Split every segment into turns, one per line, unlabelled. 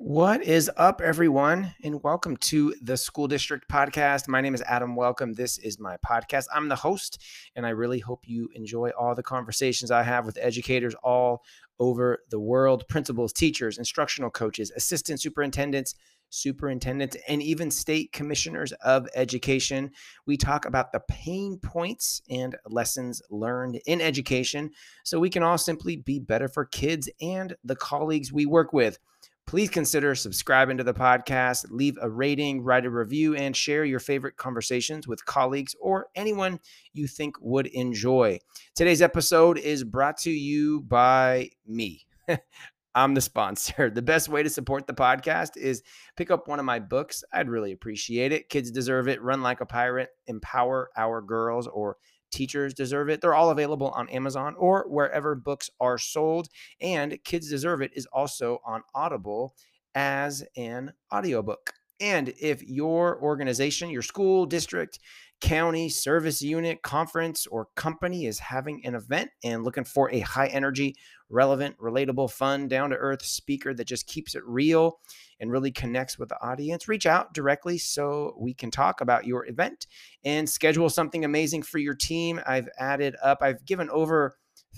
What is up, everyone, and welcome to the School District Podcast. My name is Adam Welcome. This is my podcast. I'm the host, and I really hope you enjoy all the conversations I have with educators all over the world principals, teachers, instructional coaches, assistant superintendents, superintendents, and even state commissioners of education. We talk about the pain points and lessons learned in education so we can all simply be better for kids and the colleagues we work with please consider subscribing to the podcast, leave a rating, write a review, and share your favorite conversations with colleagues or anyone you think would enjoy. Today's episode is brought to you by me. I'm the sponsor. The best way to support the podcast is pick up one of my books. I'd really appreciate it. Kids deserve it. Run like a pirate. Empower our girls or Teachers Deserve It. They're all available on Amazon or wherever books are sold. And Kids Deserve It is also on Audible as an audiobook. And if your organization, your school, district, county, service unit, conference, or company is having an event and looking for a high energy, relevant, relatable, fun, down to earth speaker that just keeps it real and really connects with the audience, reach out directly so we can talk about your event and schedule something amazing for your team. I've added up, I've given over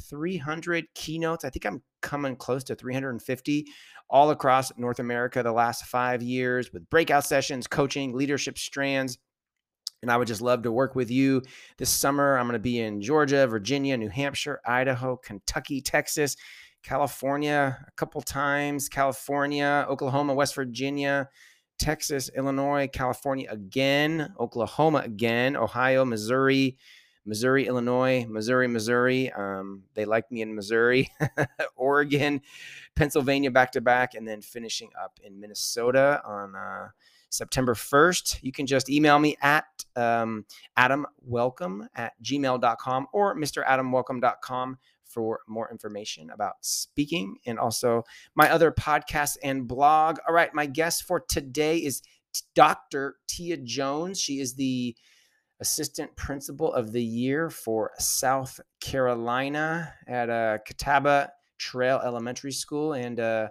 300 keynotes. I think I'm coming close to 350 all across North America the last five years with breakout sessions, coaching, leadership strands. And I would just love to work with you this summer. I'm going to be in Georgia, Virginia, New Hampshire, Idaho, Kentucky, Texas, California a couple times, California, Oklahoma, West Virginia, Texas, Illinois, California again, Oklahoma again, Ohio, Missouri, Missouri, Illinois, Missouri, Missouri. Um, they like me in Missouri, Oregon, Pennsylvania back to back, and then finishing up in Minnesota on uh, September 1st. You can just email me at um, adamwelcome at gmail.com or mradamwelcome.com for more information about speaking and also my other podcast and blog. All right, my guest for today is Dr. Tia Jones. She is the assistant principal of the year for South Carolina at uh, Catawba Trail Elementary School. And uh,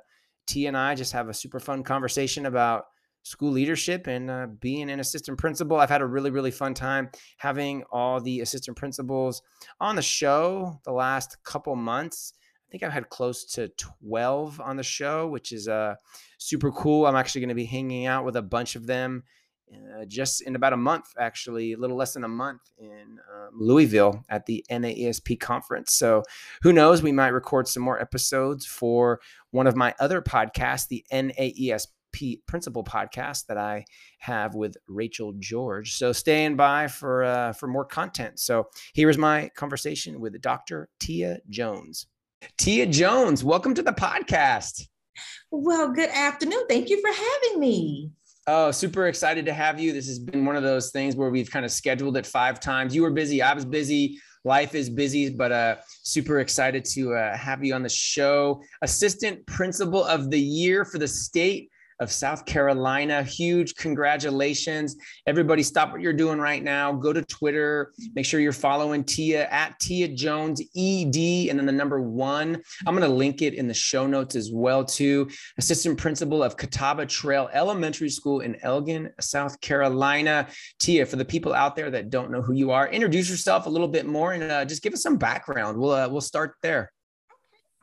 Tia and I just have a super fun conversation about school leadership and uh, being an assistant principal. I've had a really, really fun time having all the assistant principals on the show the last couple months. I think I've had close to 12 on the show, which is uh, super cool. I'm actually going to be hanging out with a bunch of them uh, just in about a month, actually, a little less than a month in um, Louisville at the NAESP conference. So who knows? We might record some more episodes for one of my other podcasts, the NAESP P- principal podcast that I have with Rachel George. So staying by for uh, for more content. So here is my conversation with Dr. Tia Jones. Tia Jones, welcome to the podcast.
Well, good afternoon. Thank you for having me.
Oh, super excited to have you. This has been one of those things where we've kind of scheduled it five times. You were busy, I was busy life is busy, but uh, super excited to uh, have you on the show. Assistant Principal of the Year for the state of South Carolina. Huge congratulations. Everybody, stop what you're doing right now. Go to Twitter. Make sure you're following Tia at Tia Jones ED and then the number one. I'm going to link it in the show notes as well, too. Assistant principal of Catawba Trail Elementary School in Elgin, South Carolina. Tia, for the people out there that don't know who you are, introduce yourself a little bit more and uh, just give us some background. We'll, uh, we'll start there.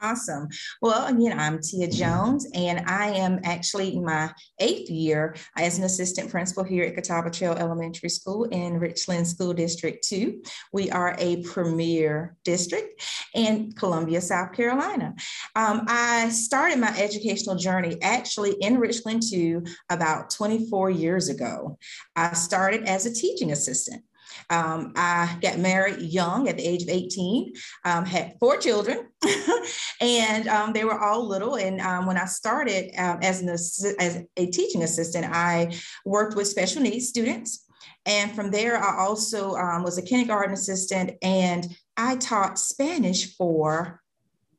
Awesome. Well, again, I'm Tia Jones, and I am actually in my eighth year as an assistant principal here at Catawba Trail Elementary School in Richland School District 2. We are a premier district in Columbia, South Carolina. Um, I started my educational journey actually in Richland 2 about 24 years ago. I started as a teaching assistant. Um, I got married young at the age of 18, um, had four children, and um, they were all little. And um, when I started um, as, an, as a teaching assistant, I worked with special needs students. And from there, I also um, was a kindergarten assistant and I taught Spanish for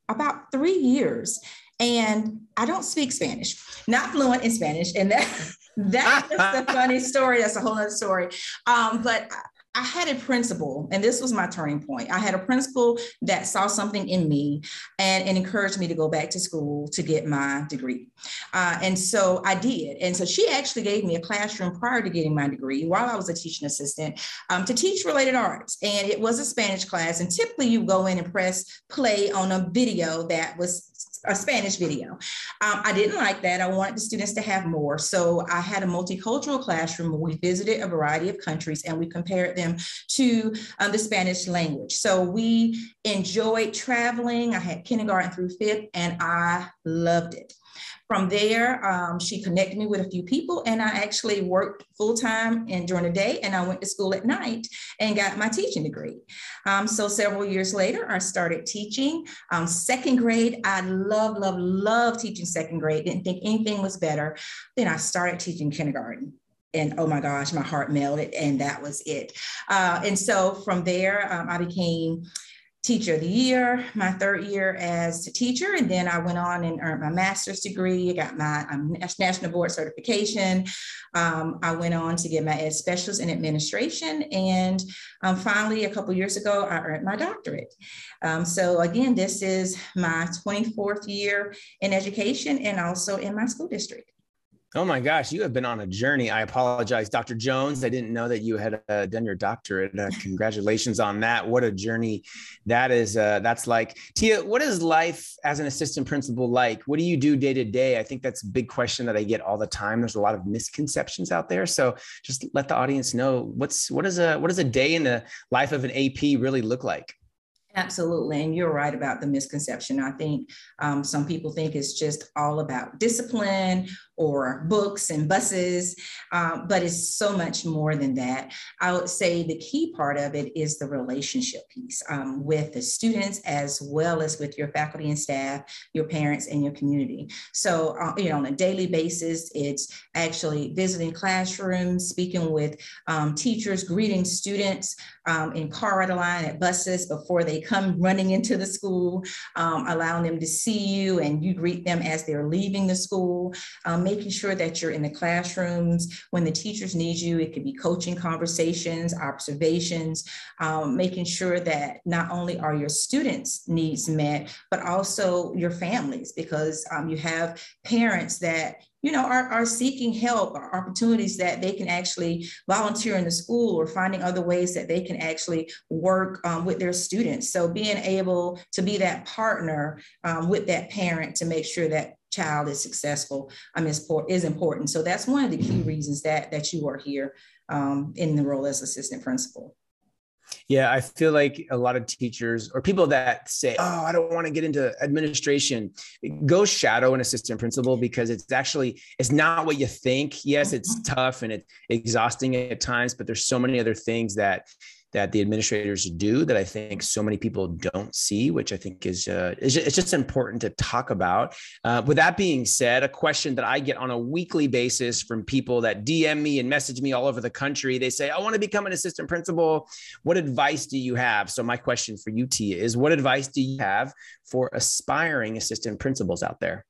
about three years. And I don't speak Spanish, not fluent in Spanish. And that, that's a funny story. That's a whole other story. Um, but I had a principal, and this was my turning point. I had a principal that saw something in me and, and encouraged me to go back to school to get my degree. Uh, and so I did. And so she actually gave me a classroom prior to getting my degree while I was a teaching assistant um, to teach related arts. And it was a Spanish class. And typically you go in and press play on a video that was a Spanish video. Um, I didn't like that. I wanted the students to have more. So I had a multicultural classroom where we visited a variety of countries and we compared them to um, the Spanish language. So we enjoyed traveling. I had kindergarten through fifth and I loved it. From there, um, she connected me with a few people, and I actually worked full time and during the day, and I went to school at night and got my teaching degree. Um, so several years later, I started teaching. Um, second grade, I love, love, love teaching second grade. Didn't think anything was better. Then I started teaching kindergarten and oh my gosh, my heart melted, and that was it. Uh, and so from there, um, I became teacher of the year, my third year as a teacher. And then I went on and earned my master's degree. I got my um, national board certification. Um, I went on to get my ed specialist in administration. And um, finally, a couple years ago, I earned my doctorate. Um, so again, this is my 24th year in education and also in my school district.
Oh my gosh, you have been on a journey. I apologize, Dr. Jones. I didn't know that you had uh, done your doctorate. Uh, congratulations on that. What a journey that is. Uh, that's like Tia. What is life as an assistant principal like? What do you do day to day? I think that's a big question that I get all the time. There's a lot of misconceptions out there. So just let the audience know what's what is a what does a day in the life of an AP really look like?
Absolutely. And you're right about the misconception. I think um, some people think it's just all about discipline or books and buses, um, but it's so much more than that. I would say the key part of it is the relationship piece um, with the students as well as with your faculty and staff, your parents, and your community. So, uh, you know, on a daily basis, it's actually visiting classrooms, speaking with um, teachers, greeting students um, in car ride line at buses before they come running into the school, um, allowing them to see you and you greet them as they're leaving the school. Making sure that you're in the classrooms when the teachers need you. It could be coaching conversations, observations, um, making sure that not only are your students' needs met, but also your families, because um, you have parents that you know, are, are seeking help or opportunities that they can actually volunteer in the school or finding other ways that they can actually work um, with their students. So being able to be that partner um, with that parent to make sure that child is successful um, is, is important. So that's one of the key reasons that, that you are here um, in the role as assistant principal.
Yeah, I feel like a lot of teachers or people that say, "Oh, I don't want to get into administration," go shadow an assistant principal because it's actually it's not what you think. Yes, it's mm-hmm. tough and it's exhausting at times, but there's so many other things that that the administrators do that I think so many people don't see, which I think is uh, it's just important to talk about. Uh, with that being said, a question that I get on a weekly basis from people that DM me and message me all over the country, they say, "I want to become an assistant principal. What advice do you have?" So my question for you, Tia, is what advice do you have for aspiring assistant principals out there?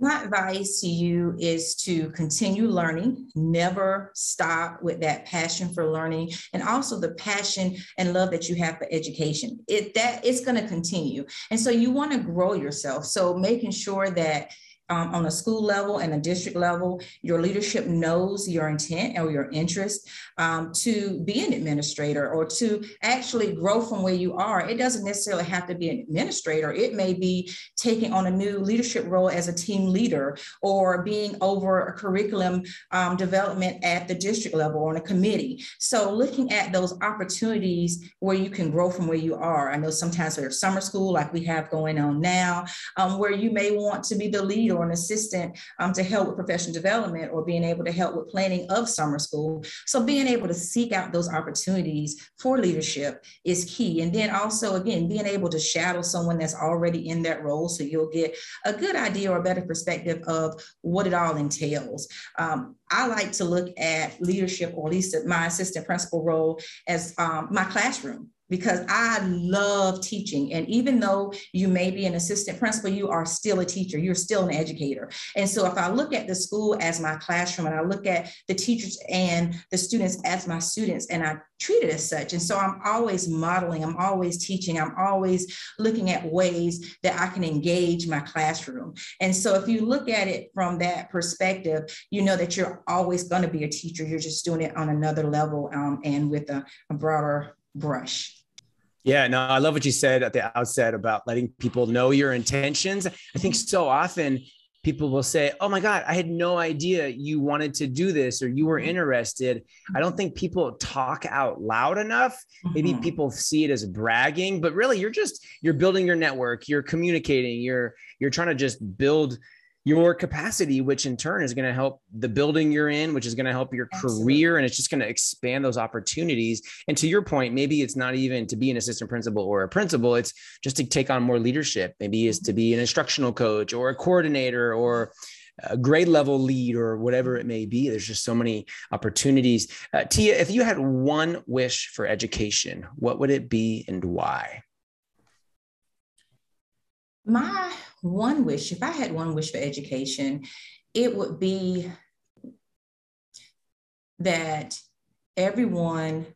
My advice to you is to continue learning, never stop with that passion for learning and also the passion and love that you have for education. It that it's going to continue. And so you want to grow yourself. So making sure that um, on a school level and a district level, your leadership knows your intent or your interest um, to be an administrator or to actually grow from where you are. It doesn't necessarily have to be an administrator. It may be taking on a new leadership role as a team leader or being over a curriculum um, development at the district level or on a committee. So looking at those opportunities where you can grow from where you are. I know sometimes there's summer school like we have going on now, um, where you may want to be the leader or an assistant um, to help with professional development or being able to help with planning of summer school. So being able to seek out those opportunities for leadership is key. And then also, again, being able to shadow someone that's already in that role so you'll get a good idea or a better perspective of what it all entails. Um, I like to look at leadership, or at least my assistant principal role, as um, my classroom because I love teaching. And even though you may be an assistant principal, you are still a teacher, you're still an educator. And so if I look at the school as my classroom and I look at the teachers and the students as my students and I treat it as such. And so I'm always modeling, I'm always teaching, I'm always looking at ways that I can engage my classroom. And so if you look at it from that perspective, you know that you're always going to be a teacher. You're just doing it on another level um, and with a, a broader brush.
Yeah, no, I love what you said at the outset about letting people know your intentions. I think so often people will say, Oh my God, I had no idea you wanted to do this or you were mm-hmm. interested. I don't think people talk out loud enough. Maybe mm-hmm. people see it as bragging, but really you're just you're building your network, you're communicating, you're you're trying to just build your capacity, which in turn is going to help the building you're in, which is going to help your Absolutely. career. And it's just going to expand those opportunities. And to your point, maybe it's not even to be an assistant principal or a principal, it's just to take on more leadership. Maybe is to be an instructional coach or a coordinator or a grade level lead or whatever it may be. There's just so many opportunities. Uh, Tia, if you had one wish for education, what would it be and why?
My one wish, if I had one wish for education, it would be that everyone,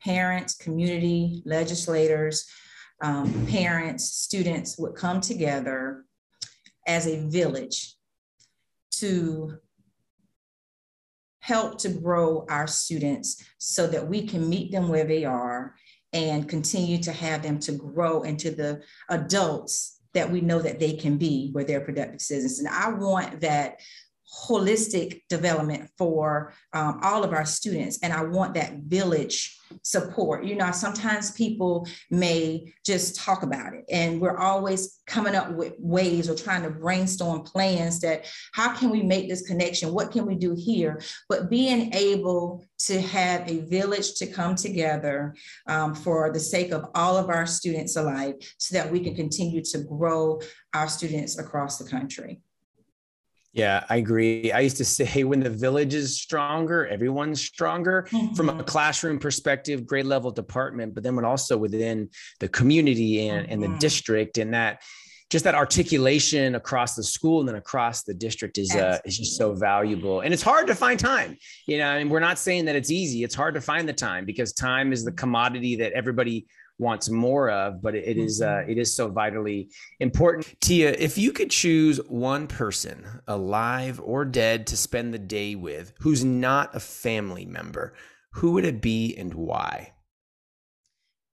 parents, community, legislators, um, parents, students would come together as a village to help to grow our students so that we can meet them where they are and continue to have them to grow into the adults that we know that they can be where they're productive citizens. And I want that holistic development for um, all of our students. And I want that village support. You know, sometimes people may just talk about it, and we're always coming up with ways or trying to brainstorm plans that how can we make this connection? What can we do here? But being able to have a village to come together um, for the sake of all of our students alike so that we can continue to grow our students across the country.
Yeah, I agree. I used to say when the village is stronger, everyone's stronger mm-hmm. from a mm-hmm. classroom perspective, grade level department, but then when also within the community and, mm-hmm. and the mm-hmm. district and that just that articulation across the school and then across the district is uh, is just so valuable. And it's hard to find time. You know, I mean, we're not saying that it's easy. It's hard to find the time because time is the commodity that everybody wants more of, but it, is uh, mm-hmm. it is so vitally important. Tia, if you could choose one person, alive or dead, to spend the day with who's not a family member, who would it be and why?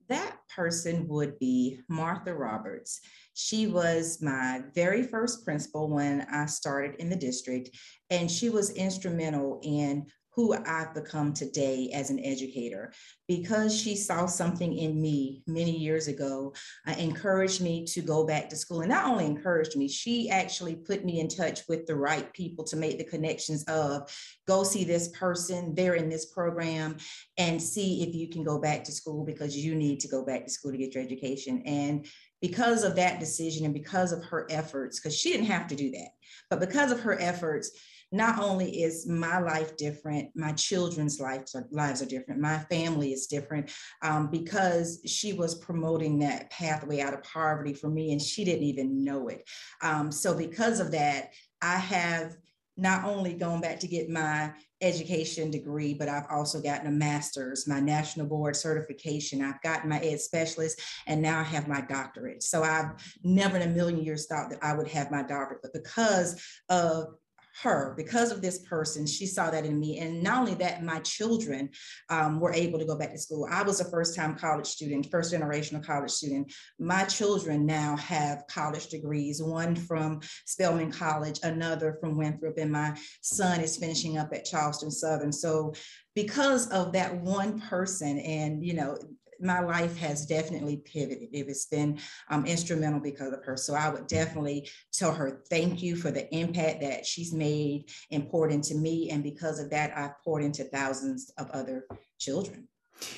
That person would be Martha Roberts. She was my very first principal when I started in the district, and she was instrumental in who I've become today as an educator. Because she saw something in me many years ago, uh, encouraged me to go back to school. And not only encouraged me, she actually put me in touch with the right people to make the connections of go see this person, they're in this program, and see if you can go back to school because you need to go back to school to get your education. And because of that decision and because of her efforts, because she didn't have to do that, but because of her efforts, not only is my life different, my children's lives are, lives are different, my family is different um, because she was promoting that pathway out of poverty for me and she didn't even know it. Um, so, because of that, I have not only gone back to get my education degree, but I've also gotten a master's, my national board certification. I've gotten my ed specialist, and now I have my doctorate. So I've never in a million years thought that I would have my doctorate, but because of her. Because of this person she saw that in me. And not only that my children um, were able to go back to school. I was a first time college student first generational college student. My children now have college degrees one from spelman college another from winthrop and my son is finishing up at charleston southern. So because of that one person and you know my life has definitely pivoted. It has been um, instrumental because of her. So I would definitely tell her thank you for the impact that she's made poured into me. And because of that, I've poured into thousands of other children.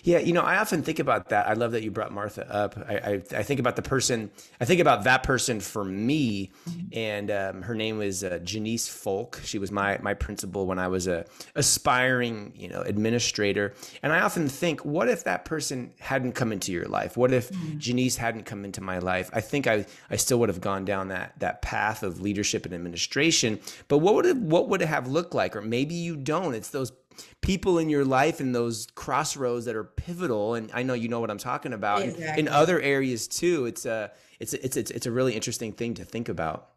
Yeah, you know, I often think about that. I love that you brought Martha up. I, I, I think about the person. I think about that person for me, mm-hmm. and um, her name was uh, Janice Folk. She was my my principal when I was a aspiring, you know, administrator. And I often think, what if that person hadn't come into your life? What if mm-hmm. Janice hadn't come into my life? I think I I still would have gone down that that path of leadership and administration. But what would it what would it have looked like? Or maybe you don't. It's those people in your life in those crossroads that are pivotal and i know you know what i'm talking about exactly. in other areas too it's a it's a, it's, it's it's a really interesting thing to think about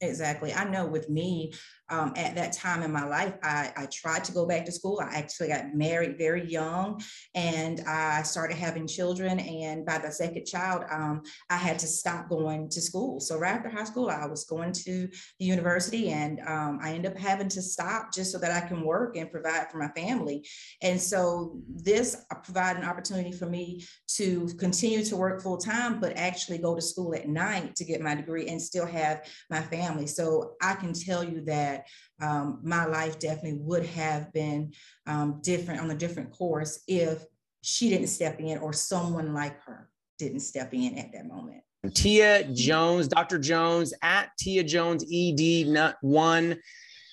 exactly i know with me um, at that time in my life, I, I, tried to go back to school. I actually got married very young and I started having children. And by the second child, um, I had to stop going to school. So right after high school, I was going to the university and um, I ended up having to stop just so that I can work and provide for my family. And so this provided an opportunity for me to continue to work full time, but actually go to school at night to get my degree and still have my family. So I can tell you that um, my life definitely would have been um, different on a different course if she didn't step in or someone like her didn't step in at that moment.
Tia Jones, Dr. Jones at Tia Jones ED One.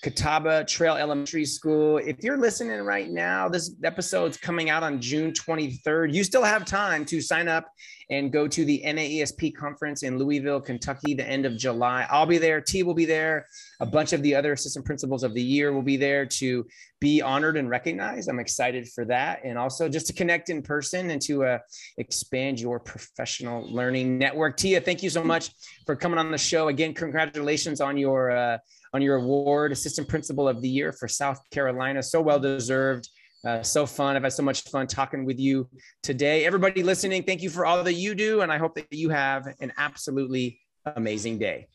Catawba Trail Elementary School. If you're listening right now, this episode's coming out on June 23rd. You still have time to sign up and go to the NAESP conference in Louisville, Kentucky, the end of July. I'll be there. T will be there. A bunch of the other assistant principals of the year will be there to be honored and recognized. I'm excited for that. And also just to connect in person and to uh, expand your professional learning network. Tia, thank you so much for coming on the show. Again, congratulations on your uh, on your award, Assistant Principal of the Year for South Carolina. So well deserved. Uh, so fun. I've had so much fun talking with you today. Everybody listening, thank you for all that you do. And I hope that you have an absolutely amazing day.